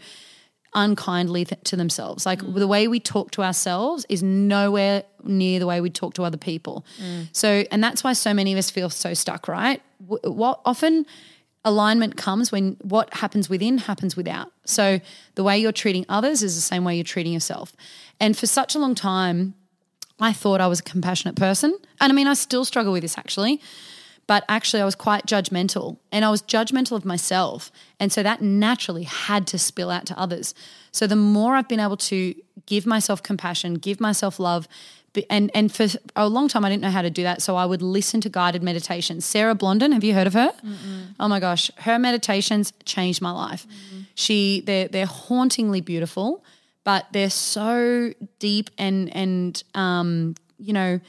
unkindly th- to themselves. Like mm. the way we talk to ourselves is nowhere near the way we talk to other people. Mm. So, and that's why so many of us feel so stuck, right? W- what often alignment comes when what happens within happens without. So the way you're treating others is the same way you're treating yourself. And for such a long time, I thought I was a compassionate person. And I mean, I still struggle with this actually. But actually, I was quite judgmental and I was judgmental of myself. And so that naturally had to spill out to others. So the more I've been able to give myself compassion, give myself love, and, and for a long time, I didn't know how to do that. So I would listen to guided meditations. Sarah Blondin, have you heard of her? Oh my gosh, her meditations changed my life. She, they're, they're hauntingly beautiful, but they're so deep and, and, um, you know,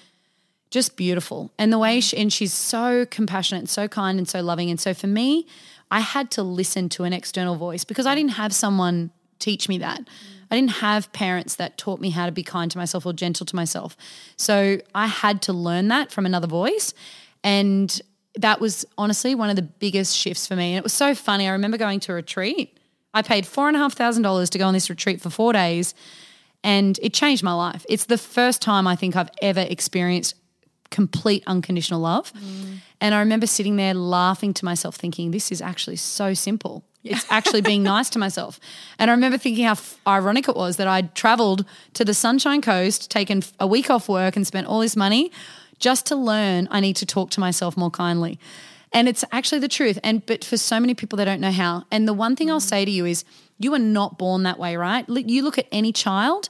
just beautiful. And the way she, and she's so compassionate and so kind and so loving. And so for me, I had to listen to an external voice because I didn't have someone teach me that. I didn't have parents that taught me how to be kind to myself or gentle to myself. So I had to learn that from another voice. And that was honestly one of the biggest shifts for me. And it was so funny. I remember going to a retreat. I paid four and a half thousand dollars to go on this retreat for four days and it changed my life. It's the first time I think I've ever experienced complete unconditional love. Mm. And I remember sitting there laughing to myself, thinking, this is actually so simple. It's actually being nice to myself. And I remember thinking how f- ironic it was that I'd traveled to the Sunshine Coast, taken f- a week off work, and spent all this money just to learn I need to talk to myself more kindly. And it's actually the truth. And but for so many people, they don't know how. And the one thing I'll mm. say to you is, you are not born that way, right? You look at any child,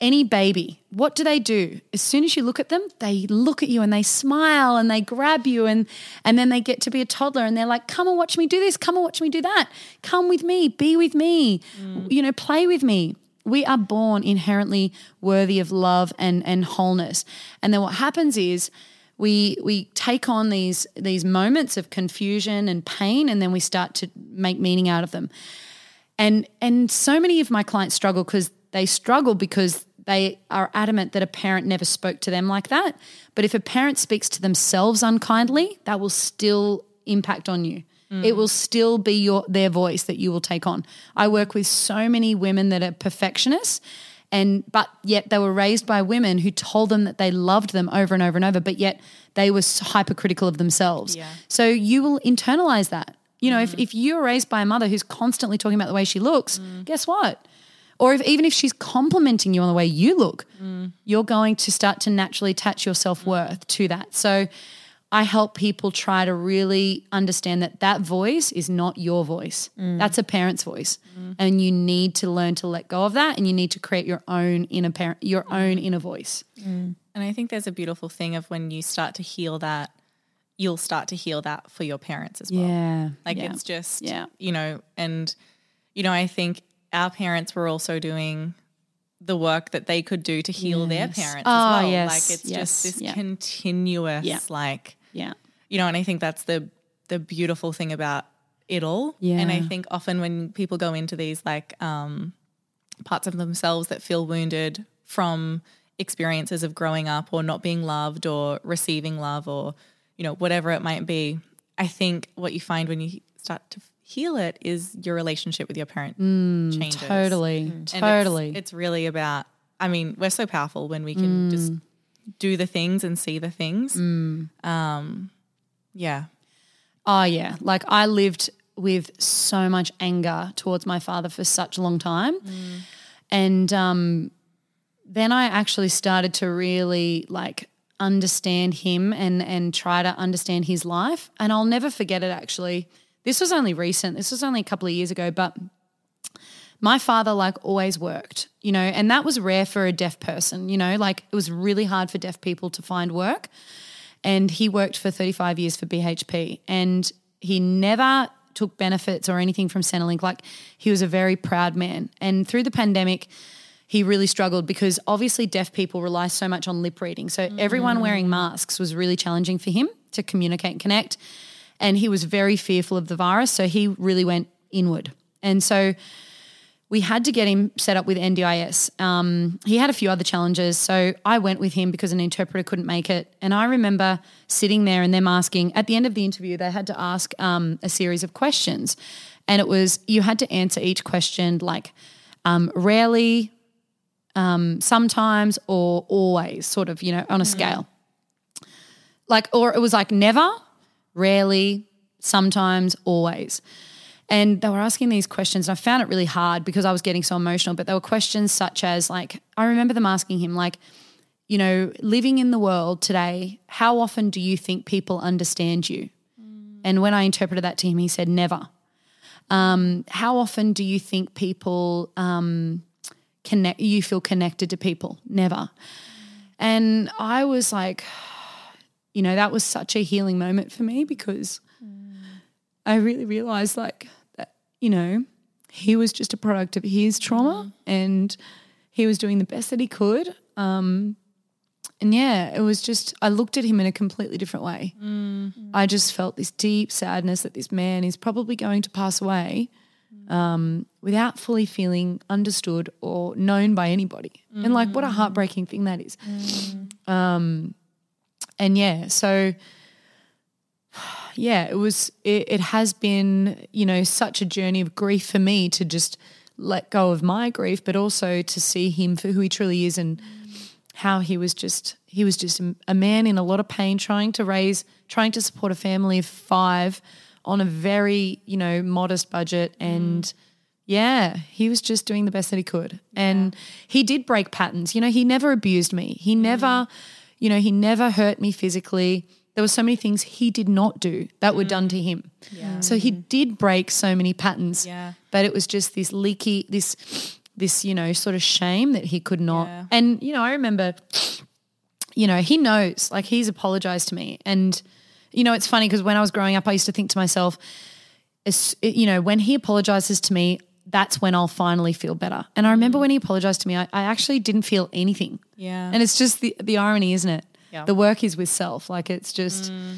any baby, what do they do? As soon as you look at them, they look at you and they smile and they grab you and and then they get to be a toddler and they're like, "Come and watch me do this. Come and watch me do that. Come with me. Be with me. Mm. You know, play with me." We are born inherently worthy of love and and wholeness. And then what happens is we we take on these these moments of confusion and pain and then we start to make meaning out of them and and so many of my clients struggle because they struggle because they are adamant that a parent never spoke to them like that. But if a parent speaks to themselves unkindly that will still impact on you. Mm. It will still be your their voice that you will take on. I work with so many women that are perfectionists and but yet they were raised by women who told them that they loved them over and over and over but yet they were hypercritical of themselves. Yeah. so you will internalize that. You know, if, mm. if you're raised by a mother who's constantly talking about the way she looks, mm. guess what? Or if even if she's complimenting you on the way you look, mm. you're going to start to naturally attach your self worth to that. So I help people try to really understand that that voice is not your voice. Mm. That's a parent's voice, mm. and you need to learn to let go of that, and you need to create your own inner parent, your own inner voice. And I think there's a beautiful thing of when you start to heal that, you'll start to heal that for your parents as well. Yeah, Like yeah. it's just, Yeah. you know, and, you know, I think our parents were also doing the work that they could do to heal their parents Oh, as well. yes, Like it's yes, just this yeah. continuous, Yeah. like, yeah, you know, and I think that's the the beautiful thing about it all. And I think often when people go into these like um, parts of themselves that feel wounded from experiences of growing up or not being loved or receiving love or you know whatever it might be, I think what you find when you start to heal it is your relationship with your parent changes. totally, it's- totally. it's, really about. I mean, we're so powerful when we can just Mm. do the things and see the things. Um, yeah. Oh yeah, like I lived with so much anger towards my father for such a long time, and um, then I actually started to really like understand him and and try to understand his life. And I'll never forget it. Actually, this was only recent. This was only a couple of years ago, but my father like always worked you know and that was rare for a deaf person you know like it was really hard for deaf people to find work. And he worked for 35 years for BHP and he never took benefits or anything from Centrelink. Like he was a very proud man. And through the pandemic he really struggled because obviously deaf people rely so much on lip reading. So everyone mm. wearing masks was really challenging for him to communicate and connect and he was very fearful of the virus so he really went inward and so we had to get him set up with NDIS. Um, he had a few other challenges. So I went with him because an interpreter couldn't make it. And I remember sitting there and them asking, at the end of the interview, they had to ask um, a series of questions. And it was, you had to answer each question like um, rarely, um, sometimes, or always, sort of, you know, on a scale. Like, or it was like never, rarely, sometimes, always. And they were asking these questions, and I found it really hard because I was getting so emotional. But there were questions such as, like, I remember them asking him, like, you know, living in the world today, how often do you think people understand you? And when I interpreted that to him, he said, never. Um, how often do you think people um, connect? You feel connected to people? Never. And I was like, you know, that was such a healing moment for me because I really realized, like, that, you know, he was just a product of his trauma and he was doing the best that he could. Um, and yeah, it was just, I looked at him in a completely different way. I just felt this deep sadness that this man is probably going to pass away um, without fully feeling understood or known by anybody. And like, what a heartbreaking thing that is. Um, and yeah, so (sighs) yeah, it was, it, it has been, you know, such a journey of grief for me to just let go of my grief, but also to see him for who he truly is and how he was just he was just a- a man in a lot of pain trying to raise trying to support a family of five on a very you know modest budget mm. and yeah he was just doing the best that he could. And he did break patterns. You know he never abused me. He never mm. You know he never hurt me physically. There were so many things he did not do that were done to him. So he did break so many patterns Yeah. but it was just this leaky this this you know sort of shame that he could not. Yeah. and you know i remember you know he knows like he's apologized to me. And you know it's funny because when i was growing up i used to think to myself as, you know when he apologizes to me that's when i'll finally feel better. And i remember mm. when he apologized to me i, I actually didn't feel anything. Yeah. and it's just the, the irony isn't it? Yeah. the work is with self. Like it's just mm.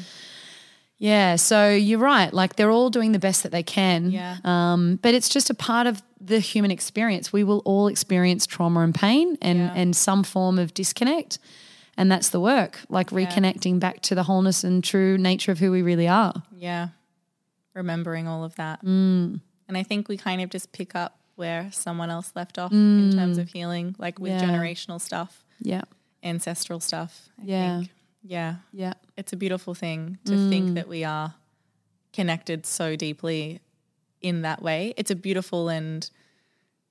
yeah. So you're right. Like they're all doing the best that they can. Yeah. um, but it's just a part of the human experience. We will all experience trauma and pain and Yeah. and some form of disconnect. And that's the work like reconnecting back to the wholeness and true nature of who we really are. Yeah. Remembering all of that. Mm. And I think we kind of just pick up where someone else left off in mm. terms of healing, like with Yeah. generational stuff, yeah ancestral stuff. I Yeah. Think. Yeah. yeah It's a beautiful thing to think mm. that we are connected so deeply in that way. It's a beautiful and,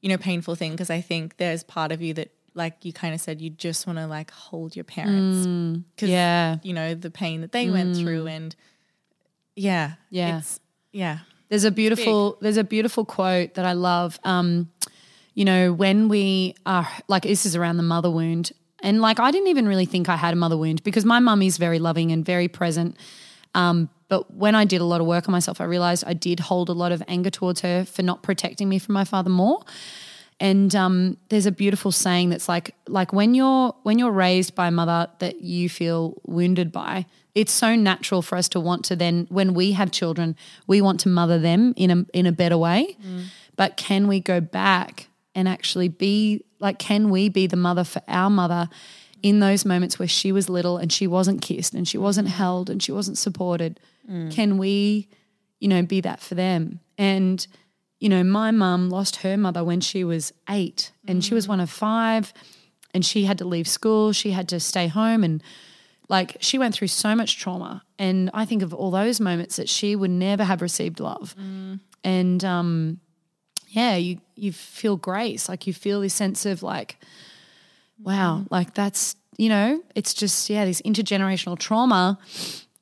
you know, painful thing because I think there's part of you that, like you kind of said, you just want to like hold your parents mm. because, yeah you know, the pain that they went through and, yeah, Yeah. it's, yeah, There's a beautiful there's a beautiful quote that I love. Um, you know, when we are like this is around the mother wound. And like I didn't even really think I had a mother wound because my mum is very loving and very present. Um, but when I did a lot of work on myself, I realized I did hold a lot of anger towards her for not protecting me from my father more. And um, there's a beautiful saying that's like like when you're when you're raised by a mother that you feel wounded by, it's so natural for us to want to then when we have children, we want to mother them in a in a better way. Mm. But can we go back and actually be like can we be the mother for our mother in those moments where she was little and she wasn't kissed and she wasn't held and she wasn't supported? Mm. Can we, you know, be that for them? And you know, my mum lost her mother when she was eight and she was mm. one of five and she had to leave school. She had to stay home and like she went through so much trauma. And I think of all those moments that she would never have received love. And um, yeah, you you feel grace. Like you feel this sense of like, wow, like that's, you know, it's just, yeah, this intergenerational trauma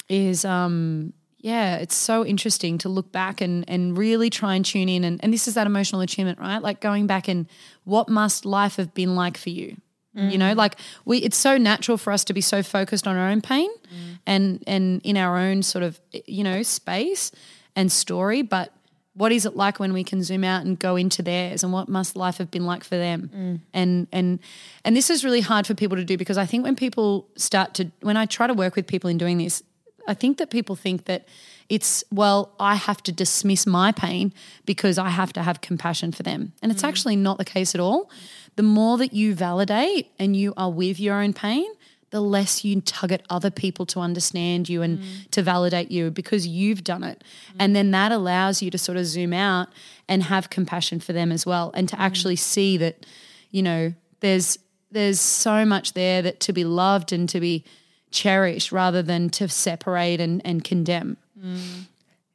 is um yeah, it's so interesting to look back and and really try and tune in and, and this is that emotional attunement, right? Like going back and what must life have been like for you? You know, mm. like we it's so natural for us to be so focused on our own pain mm. and and in our own sort of you know, space and story, but what is it like when we can zoom out and go into theirs and what must life have been like for them? Mm. And and and this is really hard for people to do because i think when people start to when i try to work with people in doing this i think that people think that it's well i have to dismiss my pain because i have to have compassion for them. And it's actually not the case at all the more that you validate and you are with your own pain the less you tug at other people to understand you and mm. to validate you because you've done it. Mm. And then that allows you to sort of zoom out and have compassion for them as well and to mm. actually see that, you know, there's there's so much there that to be loved and to be cherished rather than to separate and, and condemn.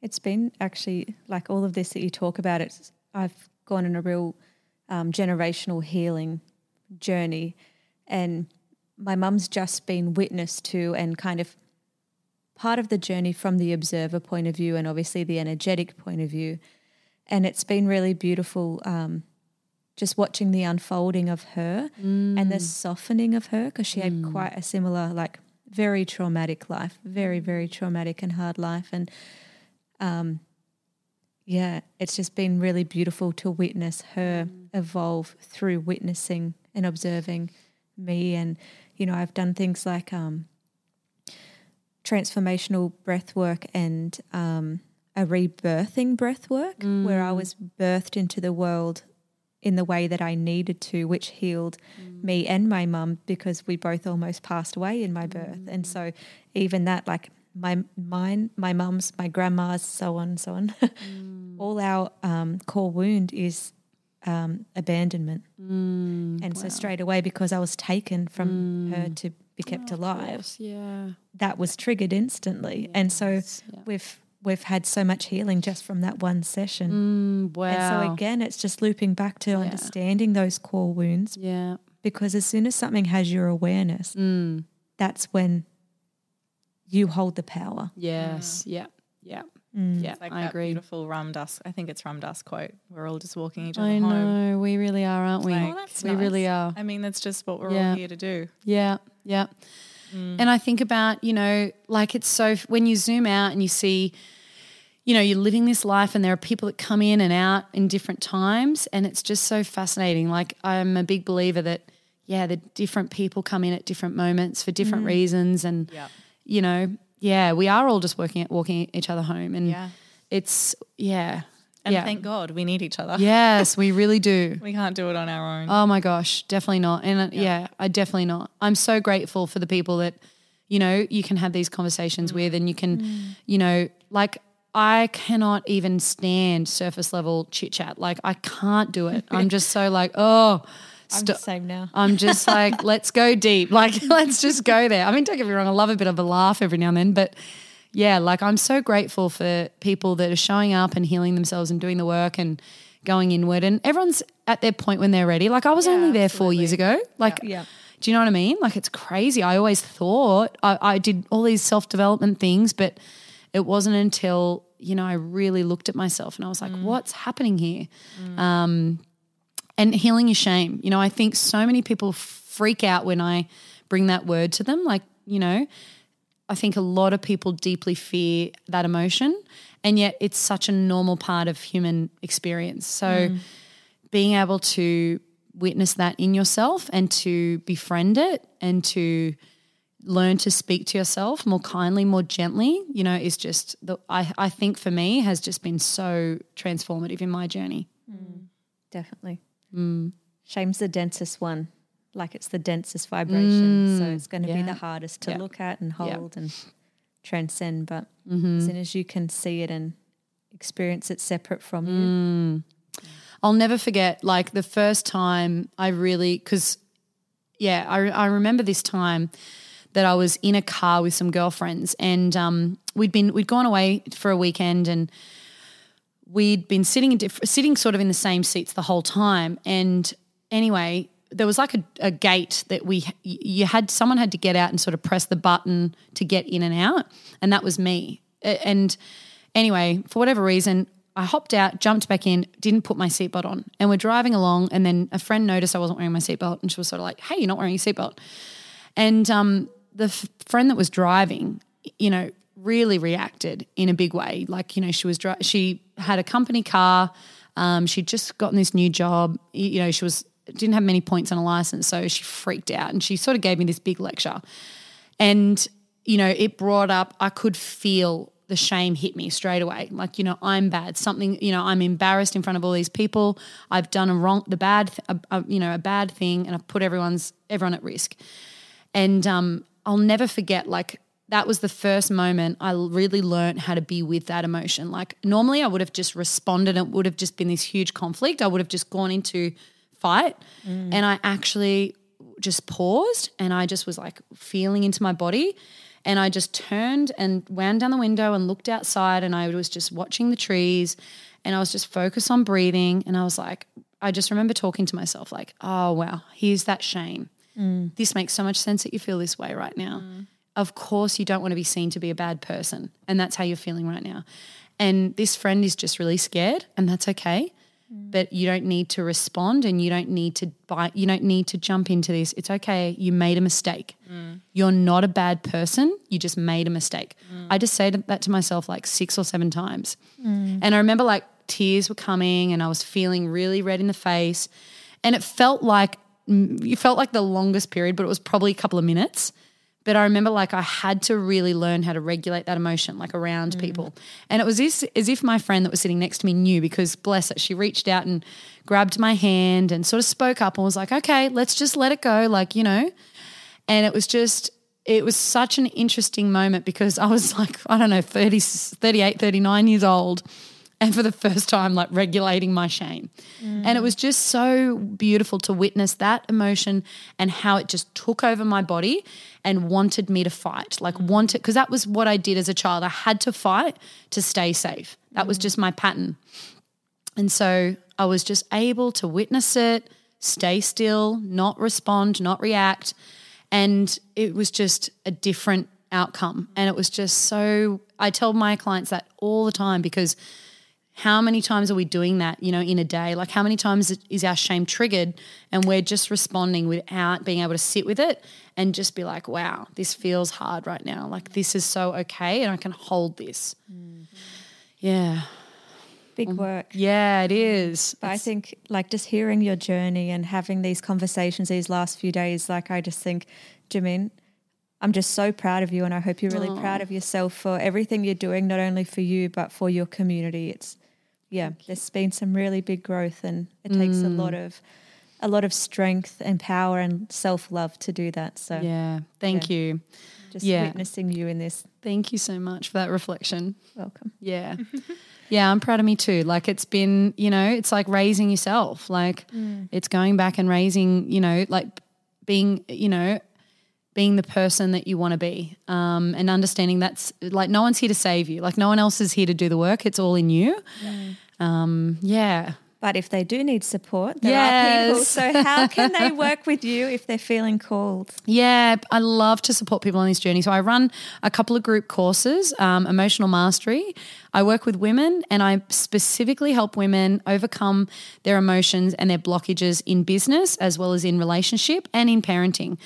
It's been actually like all of this that you talk about. It's I've gone on a real um, generational healing journey, and my mum's just been witness to and kind of part of the journey from the observer point of view and obviously the energetic point of view. And it's been really beautiful um, just watching the unfolding of her and the softening of her because she had quite a similar, like, very traumatic life, very, very traumatic and hard life. And um, yeah, it's just been really beautiful to witness her evolve through witnessing and observing me. And, you know, I've done things like um, transformational breath work and um, a rebirthing breath work where I was birthed into the world in the way that I needed to, which healed me and my mum because we both almost passed away in my birth. And so even that, like my mine, my mum's, my grandma's, so on so on, (laughs) all our um, core wound is um, abandonment. and so straight away, because I was taken from her to be kept alive, Yeah. that was triggered instantly. And so we've we've had so much healing just from that one session. Mm, wow. And so again, it's just looping back to understanding those core wounds yeah. because as soon as something has your awareness, Mm. that's when you hold the power. Yes. Yeah. Yeah. Mm. Yeah. Like I that agree. beautiful Ram Dass. I think it's Ram Dass quote. We're all just walking each other I home. know. We really are, aren't we? Like, Oh, that's we really are. I mean, that's just what we're Yeah. all here to do. Yeah, yeah. Mm. And I think about, you know, like it's so, when you zoom out and you see, you know, you're living this life and there are people that come in and out in different times. And it's just so fascinating. Like, I'm a big believer that, yeah, the different people come in at different moments for different reasons. And, Mm. Yeah. You know, yeah, we are all just working at walking each other home. And Yeah. it's, yeah. And yeah. thank God we need each other. yes, we really do. (laughs) We can't do it on our own. Oh my gosh, definitely not. And uh, yeah. I definitely not. I'm so grateful for the people that, you know, you can have these conversations with and you can, you know, like I cannot even stand surface level chit chat. Like I can't do it. I'm (laughs) just so like, oh, I'm the same now. I'm just (laughs) like, let's go deep. Like, (laughs) let's just go there. I mean, don't get me wrong, I love a bit of a laugh every now and then, but yeah, like I'm so grateful for people that are showing up and healing themselves and doing the work and going inward. And everyone's at their point when they're ready. Like I was Yeah, only there four years ago. Like, Yeah. do you know what I mean? Like it's crazy. I always thought I, I did all these self development things, but it wasn't until you know I really looked at myself and I was like, what's happening here? Um, and healing your shame. You know, I think so many people freak out when I bring that word to them. Like, you know, I think a lot of people deeply fear that emotion, and yet it's such a normal part of human experience. So, hmm. being able to witness that in yourself and to befriend it and to learn to speak to yourself more kindly, more gently, you know, is just the I, I think for me has just been so transformative in my journey. Hmm. Definitely. Mm. Shame's the densest one. Like it's the densest vibration. so it's going to be the hardest to Yeah. look at and Yeah. hold and transcend. But Mm-hmm. as soon as you can see it and experience it separate from Mm. you, I'll never forget like the first time I really because yeah I, I remember this time that I was in a car with some girlfriends and um, we'd been we'd gone away for a weekend and we'd been sitting in diff- sitting sort of in the same seats the whole time and anyway there was like a, a gate that we you had someone had to get out and sort of press the button to get in and out and that was me and anyway for whatever reason I hopped out, jumped back in, didn't put my seatbelt on. And we're driving along, and then a friend noticed I wasn't wearing my seatbelt, and she was sort of like, "Hey, you're not wearing your seatbelt." And um, the f- friend that was driving, you know, really reacted in a big way. Like, you know, she was dri- she had a company car, um, she'd just gotten this new job. You know, she was didn't have many points on a license, so she freaked out, and she sort of gave me this big lecture. And, you know, it brought up, I could feel the shame hit me straight away. Like, you know, I'm bad. Something, you know, I'm embarrassed in front of all these people. I've done a wrong, the bad, a, a, you know, a bad thing, and I've put everyone's, everyone at risk. And um, I'll never forget, like, that was the first moment I really learned how to be with that emotion. Like, normally I would have just responded, and it would have just been this huge conflict. I would have just gone into fight. Mm. And I actually just paused and I just was like feeling into my body. And I just turned and wound down the window and looked outside and I was just watching the trees and I was just focused on breathing. And I was like, I just remember talking to myself, like, oh, wow, here's that shame. Mm. This makes so much sense that you feel this way right now. Mm. Of course, you don't want to be seen to be a bad person. And that's how you're feeling right now. And this friend is just really scared, and that's okay. Mm. But you don't need to respond and you don't need to buy, you don't need to jump into this. It's okay. You made a mistake. Mm. You're not a bad person. You just made a mistake. Mm. I just said that to myself like six or seven times. And I remember like tears were coming and I was feeling really red in the face. And it felt like, mm, you felt like the longest period, but it was probably a couple of minutes. But I remember like I had to really learn how to regulate that emotion, like around mm. people. And it was as, as if my friend that was sitting next to me knew because bless it, she reached out and grabbed my hand and sort of spoke up and was like, okay, let's just let it go. Like, you know, and it was just, it was such an interesting moment because I was (laughs) like, I don't know, 30, 38, 39 years old. And for the first time, like regulating my shame. And it mm. was just so beautiful to witness that emotion and how it just took over my body and wanted me to fight. Like, mm. wanted, because that was what I did as a child. I had to fight to stay safe. That was mm. just my pattern. And so I was just able to witness it, stay still, not respond, not react. And it was just a different outcome. And it was just so, I tell my clients that all the time because how many times are we doing that, you know, in a day? Like, how many times is our shame triggered and we're just responding without being able to sit with it and just be like, wow, this feels hard right now. Like, this is so okay and I can hold this. Mm-hmm. Yeah. Big mm. work. Yeah, it is. But I think like just hearing your journey and having these conversations these last few days, like I just think, Jamin, I'm just so proud of you and I hope you're really proud of yourself for everything you're doing, not only for you, but for your community. It's yeah, there's been some really big growth and it takes a lot mm. of a lot of strength and power and self love to do that. So Yeah. Thank you. just yeah. witnessing you in this. Thank you so much for that reflection. Welcome. Yeah. (laughs) yeah, I'm proud of me too. Like it's been, you know, it's like raising yourself. Like mm. it's going back and raising, you know, like being, you know, being the person that you want to be um, and understanding that's like no one's here to save you. Like no one else is here to do the work. It's all in you. Um, yeah. But if they do need support, there are people. So how (laughs) can they work with you if they're feeling called? Yeah, I love to support people on this journey. So I run a couple of group courses, um, emotional mastery. I work with women and I specifically help women overcome their emotions and their blockages in business as well as in relationship and in parenting.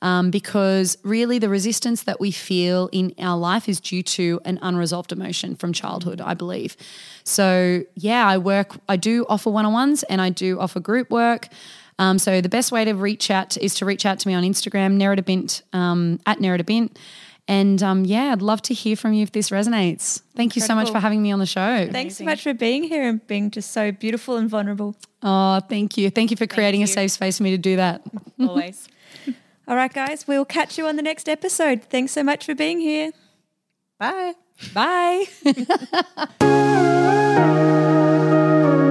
Um, because really, the resistance that we feel in our life is due to an unresolved emotion from childhood, I believe. So, yeah, I work, I do offer one on ones and I do offer group work. Um, so the best way to reach out is to reach out to me on Instagram, Nerida Bint, um, at Nerida Bint. And um, yeah, I'd love to hear from you if this resonates. Thank you so much for having me on the show. Thanks so much for being here and being just so beautiful and vulnerable. Oh, thank you. Thank you for creating you. a safe space for me to do that. (laughs) Always. All right, guys, we'll catch you on the next episode. Thanks so much for being here. Bye. Bye. (laughs) (laughs)